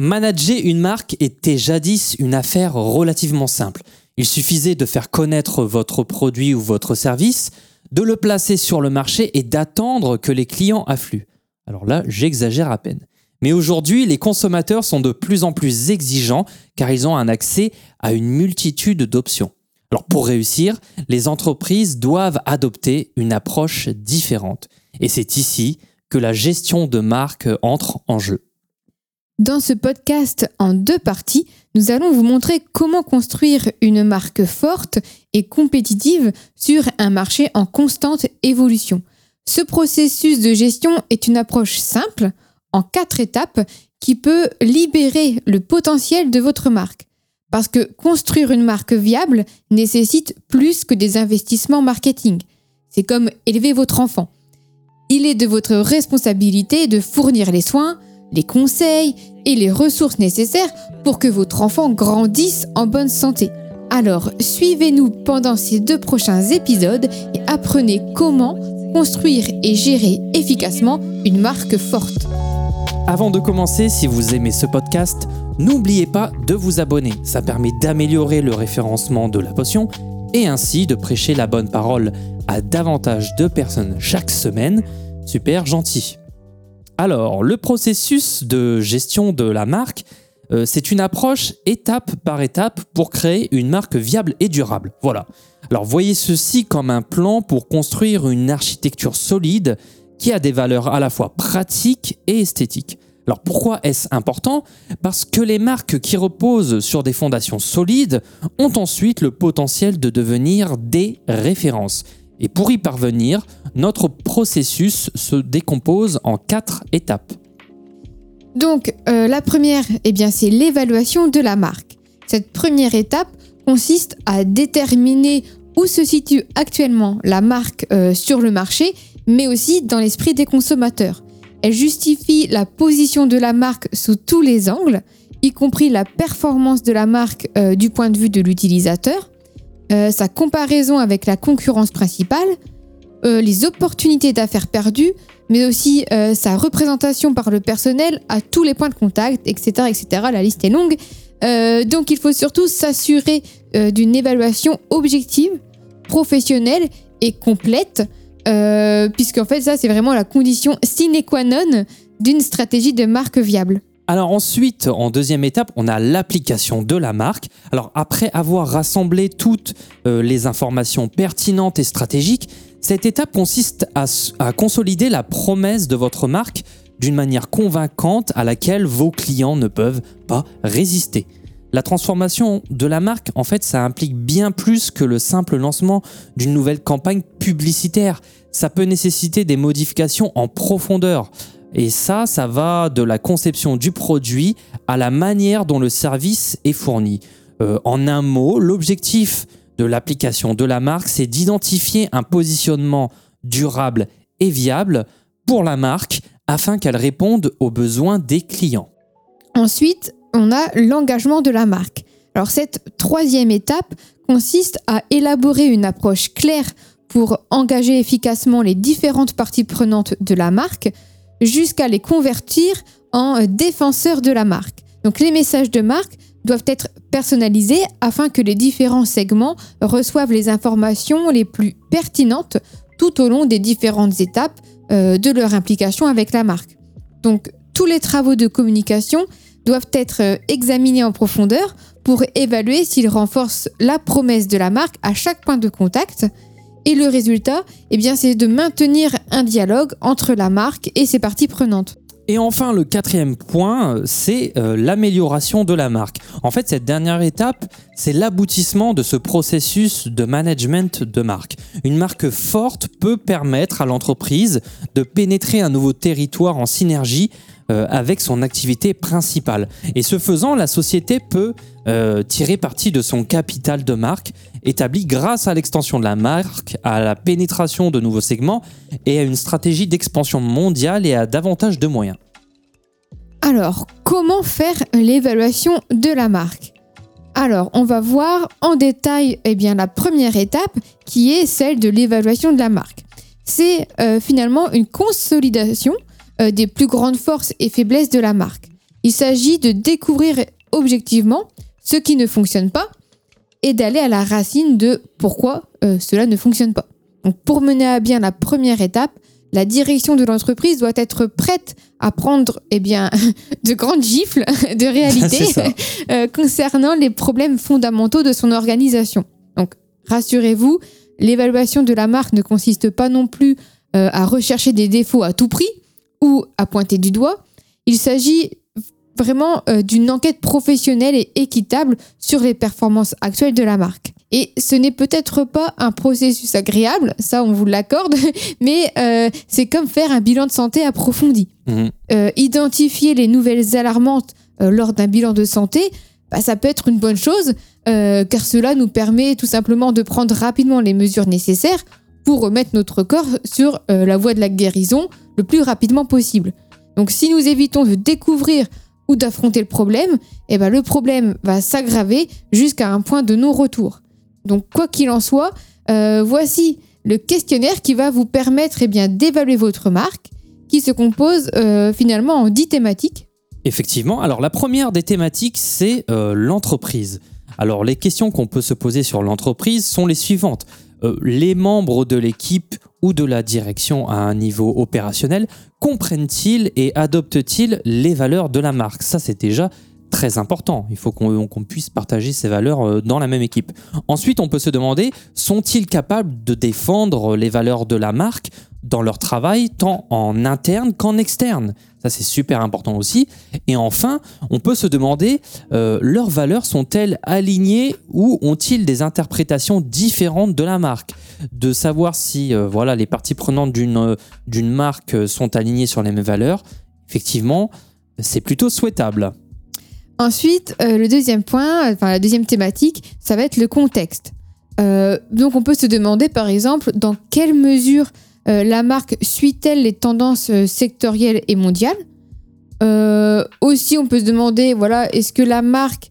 Manager une marque était jadis une affaire relativement simple. Il suffisait de faire connaître votre produit ou votre service, de le placer sur le marché et d'attendre que les clients affluent. Alors là, j'exagère à peine. Mais aujourd'hui, les consommateurs sont de plus en plus exigeants car ils ont un accès à une multitude d'options. Alors pour réussir, les entreprises doivent adopter une approche différente. Et c'est ici que la gestion de marque entre en jeu. Dans ce podcast en deux parties, nous allons vous montrer comment construire une marque forte et compétitive sur un marché en constante évolution. Ce processus de gestion est une approche simple, en quatre étapes, qui peut libérer le potentiel de votre marque. Parce que construire une marque viable nécessite plus que des investissements marketing. C'est comme élever votre enfant. Il est de votre responsabilité de fournir les soins, les conseils et les ressources nécessaires pour que votre enfant grandisse en bonne santé. Alors, suivez-nous pendant ces deux prochains épisodes et apprenez comment construire et gérer efficacement une marque forte. Avant de commencer, si vous aimez ce podcast, n'oubliez pas de vous abonner. Ça permet d'améliorer le référencement de la potion et ainsi de prêcher la bonne parole à davantage de personnes chaque semaine. Super gentil. Alors, le processus de gestion de la marque, euh, c'est une approche étape par étape pour créer une marque viable et durable. Voilà. Alors, voyez ceci comme un plan pour construire une architecture solide qui a des valeurs à la fois pratiques et esthétiques. Alors pourquoi est-ce important? Parce que les marques qui reposent sur des fondations solides ont ensuite le potentiel de devenir des références. Et pour y parvenir, notre processus se décompose en quatre étapes. Donc euh, la première, eh c'est l'évaluation de la marque. Cette première étape consiste à déterminer où se situe actuellement la marque euh, sur le marché mais aussi dans l'esprit des consommateurs. Elle justifie la position de la marque sous tous les angles, y compris la performance de la marque euh, du point de vue de l'utilisateur, euh, sa comparaison avec la concurrence principale, euh, les opportunités d'affaires perdues, mais aussi sa représentation par le personnel à tous les points de contact, etc. etc. La liste est longue. donc il faut surtout s'assurer d'une évaluation objective, professionnelle et complète euh, puisqu'en fait ça c'est vraiment la condition sine qua non d'une stratégie de marque viable. Alors ensuite, en deuxième étape, on a l'application de la marque. Alors après avoir rassemblé toutes euh, les informations pertinentes et stratégiques, cette étape consiste à consolider la promesse de votre marque d'une manière convaincante à laquelle vos clients ne peuvent pas résister. La transformation de la marque, en fait, ça implique bien plus que le simple lancement d'une nouvelle campagne publicitaire. Ça peut nécessiter des modifications en profondeur. Et ça, ça va de la conception du produit à la manière dont le service est fourni. Euh, en un mot, l'objectif de l'application de la marque, c'est d'identifier un positionnement durable et viable pour la marque afin qu'elle réponde aux besoins des clients. Ensuite, on a l'engagement de la marque. Alors cette troisième étape consiste à élaborer une approche claire pour engager efficacement les différentes parties prenantes de la marque jusqu'à les convertir en défenseurs de la marque. Donc les messages de marque doivent être personnalisés afin que les différents segments reçoivent les informations les plus pertinentes tout au long des différentes étapes euh, de leur implication avec la marque. Donc tous les travaux de communication doivent être euh, examinés en profondeur pour évaluer s'ils renforcent la promesse de la marque à chaque point de contact. Et le résultat, eh bien, c'est de maintenir un dialogue entre la marque et ses parties prenantes. Et enfin, le quatrième point, c'est euh, l'amélioration de la marque. En fait, cette dernière étape, c'est l'aboutissement de ce processus de management de marque. Une marque forte peut permettre à l'entreprise de pénétrer un nouveau territoire en synergie euh, avec son activité principale. Et ce faisant, la société peut euh, tirer parti de son capital de marque établi grâce à l'extension de la marque, à la pénétration de nouveaux segments et à une stratégie d'expansion mondiale et à davantage de moyens. Alors, comment faire l'évaluation de la marque? Alors, on va voir en détail eh bien, la première étape qui est celle de l'évaluation de la marque. C'est euh, finalement une consolidation euh, des plus grandes forces et faiblesses de la marque. Il s'agit de découvrir objectivement ce qui ne fonctionne pas et d'aller à la racine de pourquoi euh, cela ne fonctionne pas. Donc pour mener à bien la première étape, la direction de l'entreprise doit être prête à prendre eh bien, de grandes gifles de réalité euh, concernant les problèmes fondamentaux de son organisation. Donc rassurez-vous, l'évaluation de la marque ne consiste pas non plus euh, à rechercher des défauts à tout prix ou à pointer du doigt. Il s'agit vraiment euh, d'une enquête professionnelle et équitable sur les performances actuelles de la marque. Et ce n'est peut-être pas un processus agréable, ça on vous l'accorde, mais euh, c'est comme faire un bilan de santé approfondi. Mhm. Euh, identifier les nouvelles alarmantes lors d'un bilan de santé, bah, ça peut être une bonne chose, car cela nous permet tout simplement de prendre rapidement les mesures nécessaires pour remettre notre corps sur la voie de la guérison le plus rapidement possible. Donc si nous évitons de découvrir ou d'affronter le problème, eh ben, le problème va s'aggraver jusqu'à un point de non-retour. Donc quoi qu'il en soit, euh, voici le questionnaire qui va vous permettre eh d'évaluer votre marque, qui se compose euh, finalement en 10 thématiques. Effectivement, alors la première des thématiques, c'est euh, l'entreprise. Alors les questions qu'on peut se poser sur l'entreprise sont les suivantes. Les membres de l'équipe ou de la direction à un niveau opérationnel comprennent-ils et adoptent-ils les valeurs de la marque? Ça, c'est déjà très important. Il faut qu'on puisse partager ces valeurs euh, dans la même équipe. Ensuite, on peut se demander, sont-ils capables de défendre les valeurs de la marque dans leur travail, tant en interne qu'en externe? Ça, c'est super important aussi. Et enfin, on peut se demander, euh, leurs valeurs sont-elles alignées ou ont-ils des interprétations différentes de la marque? De savoir si euh, voilà, les parties prenantes d'une d'une marque sont alignées sur les mêmes valeurs, effectivement, c'est plutôt souhaitable. Ensuite, le deuxième point, enfin la deuxième thématique, ça va être le contexte. donc on peut se demander par exemple dans quelle mesure euh, la marque suit-elle les tendances euh, sectorielles et mondiales? Euh, Aussi, on peut se demander, voilà, est-ce que la marque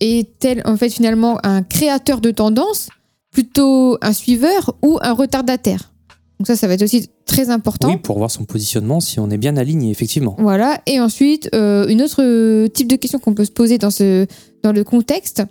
est-elle en fait finalement un créateur de tendances, plutôt un suiveur ou un retardataire? Donc ça, ça va être aussi très important. Oui, pour voir son positionnement, si on est bien aligné, effectivement. Voilà. Et ensuite, une autre type de question qu'on peut se poser dans, ce, dans le contexte,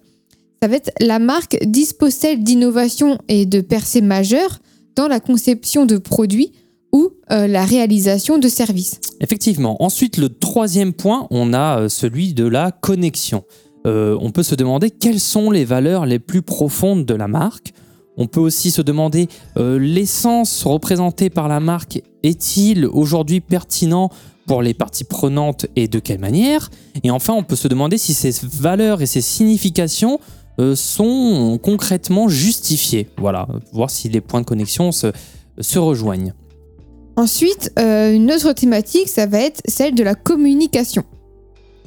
ça va être la marque dispose-t-elle d'innovation et de percées majeures dans la conception de produits ou euh, la réalisation de services? Effectivement. Ensuite, le troisième point, on a euh, celui de la connexion. Euh, on peut se demander quelles sont les valeurs les plus profondes de la marque. On peut aussi se demander l'essence représentée par la marque est-il aujourd'hui pertinent pour les parties prenantes et de quelle manière? Et enfin, on peut se demander si ces valeurs et ces significations euh, sont concrètement justifiés. Voilà, voir si les points de connexion se, rejoignent. Ensuite, euh, une autre thématique, ça va être celle de la communication.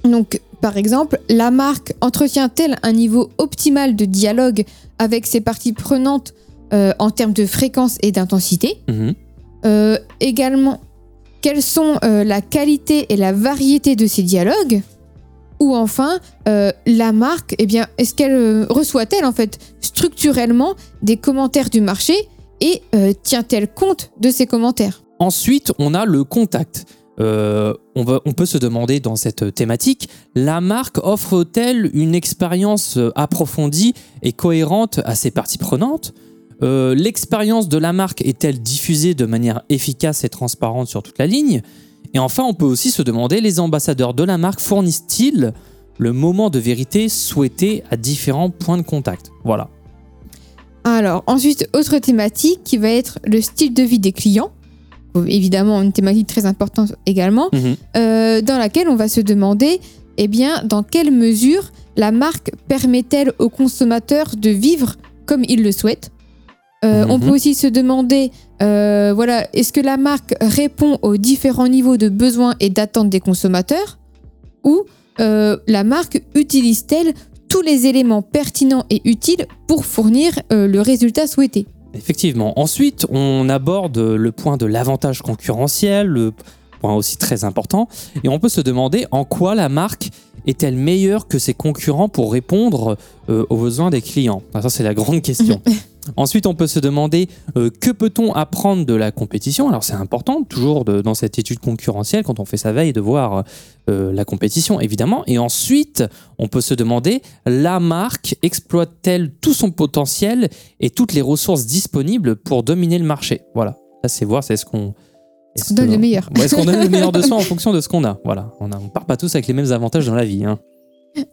Donc, par exemple, la marque entretient-elle un niveau optimal de dialogue avec ses parties prenantes euh, en termes de fréquence et d'intensité mhm. Également, quelles sont la qualité et la variété de ces dialogues ou enfin, euh, la marque, eh bien, est-ce qu'elle euh, reçoit-elle en fait structurellement des commentaires du marché et euh, tient-elle compte de ces commentaires? Ensuite, on a le contact. On, on, peut se demander dans cette thématique, la marque offre-t-elle une expérience approfondie et cohérente à ses parties prenantes? L'expérience de la marque est-elle diffusée de manière efficace et transparente sur toute la ligne? Et enfin, on peut aussi se demander, les ambassadeurs de la marque fournissent-ils le moment de vérité souhaité à différents points de contact? Voilà. Alors, ensuite, autre thématique qui va être le style de vie des clients. Évidemment, une thématique très importante également, mhm. euh, dans laquelle on va se demander, eh bien, dans quelle mesure la marque permet-elle aux consommateurs de vivre comme ils le souhaitent euh, on mhm. peut aussi se demander, euh, voilà, est-ce que la marque répond aux différents niveaux de besoins et d'attentes des consommateurs Ou euh, la marque utilise-t-elle tous les éléments pertinents et utiles pour fournir le résultat souhaité? Effectivement. Ensuite, on aborde le point de l'avantage concurrentiel, point aussi très important, et on peut se demander en quoi la marque est-elle meilleure que ses concurrents pour répondre aux besoins des clients? Ça, c'est la grande question. Ensuite, on peut se demander euh, que peut-on apprendre de la compétition? Alors c'est important, toujours de- dans cette étude concurrentielle, quand on fait sa veille, de voir euh, la compétition, évidemment. Et ensuite, on peut se demander, la marque exploite-t-elle tout son potentiel et toutes les ressources disponibles pour dominer le marché? Voilà, ça c'est voir, c'est ce qu'on... Est-ce qu'on donne le meilleur Est-ce qu'on donne le meilleur de soi en fonction de ce qu'on a Voilà, on ne part pas tous avec les mêmes avantages dans la vie. hein.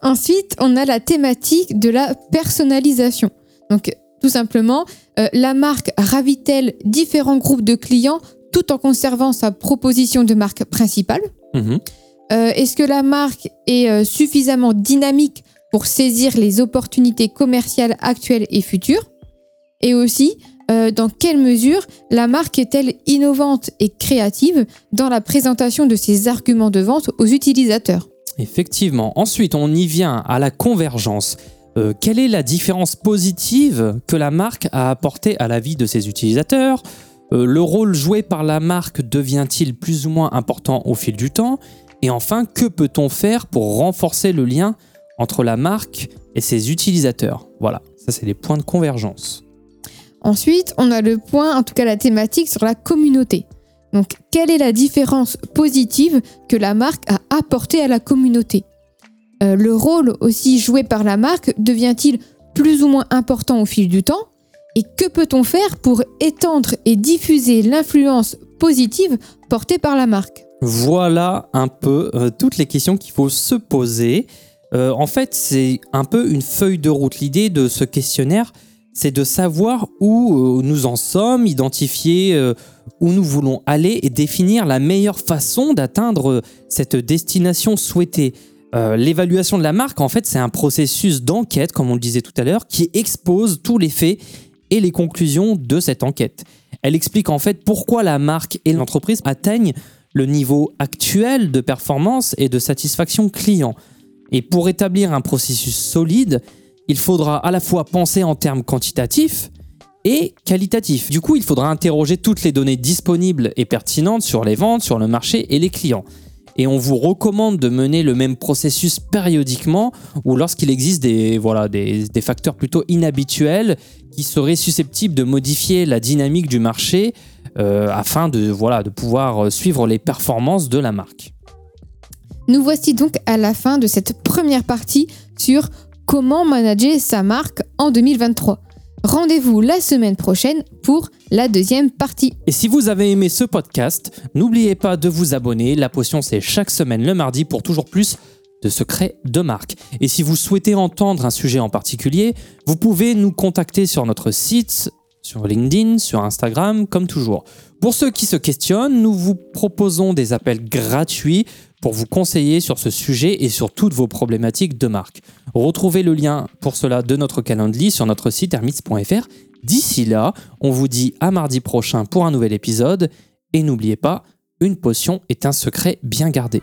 Ensuite, on a la thématique de la personnalisation. Donc, tout simplement, euh, la marque ravit-elle différents groupes de clients tout en conservant sa proposition de marque principale Mhm. Euh, Est-ce que la marque est euh, suffisamment dynamique pour saisir les opportunités commerciales actuelles et futures? Et aussi, euh, dans quelle mesure la marque est-elle innovante et créative dans la présentation de ses arguments de vente aux utilisateurs? Effectivement. Ensuite, on y vient à la convergence. Euh, quelle est la différence positive que la marque a apportée à la vie de ses utilisateurs? Euh, Le rôle joué par la marque devient-il plus ou moins important au fil du temps? Et enfin, que peut-on faire pour renforcer le lien entre la marque et ses utilisateurs? Voilà, ça c'est les points de convergence. Ensuite, on a le point, en tout cas la thématique sur la communauté. Donc, quelle est la différence positive que la marque a apportée à la communauté Euh, Le rôle aussi joué par la marque devient-il plus ou moins important au fil du temps Et que peut-on faire pour étendre et diffuser l'influence positive portée par la marque Voilà un peu euh, toutes les questions qu'il faut se poser. Euh, en fait, c'est un peu une feuille de route. L'idée de ce questionnaire, c'est de savoir où euh, nous en sommes, identifier euh, où nous voulons aller et définir la meilleure façon d'atteindre euh, cette destination souhaitée. L'évaluation de la marque, en fait, c'est un processus d'enquête, comme on le disait tout à l'heure, qui expose tous les faits et les conclusions de cette enquête. Elle explique en fait pourquoi la marque et l'entreprise atteignent le niveau actuel de performance et de satisfaction client. Et pour établir un processus solide, il faudra à la fois penser en termes quantitatifs et qualitatifs. Du coup, il faudra interroger toutes les données disponibles et pertinentes sur les ventes, sur le marché et les clients. Et on vous recommande de mener le même processus périodiquement ou lorsqu'il existe des, facteurs plutôt inhabituels qui seraient susceptibles de modifier la dynamique du marché euh, afin de, pouvoir suivre les performances de la marque. Nous voici donc à la fin de cette première partie sur comment manager sa marque en 2023. Rendez-vous la semaine prochaine pour la deuxième partie. Et si vous avez aimé ce podcast, n'oubliez pas de vous abonner. La potion, c'est chaque semaine le mardi pour toujours plus de secrets de marque. Et si vous souhaitez entendre un sujet en particulier, vous pouvez nous contacter sur notre site, sur LinkedIn, sur Instagram, comme toujours. Pour ceux qui se questionnent, nous vous proposons des appels gratuits pour vous conseiller sur ce sujet et sur toutes vos problématiques de marque. Retrouvez le lien pour cela de notre calendrier sur notre site hermits.fr. D'ici là, on vous dit à mardi prochain pour un nouvel épisode et n'oubliez pas, une potion est un secret bien gardé.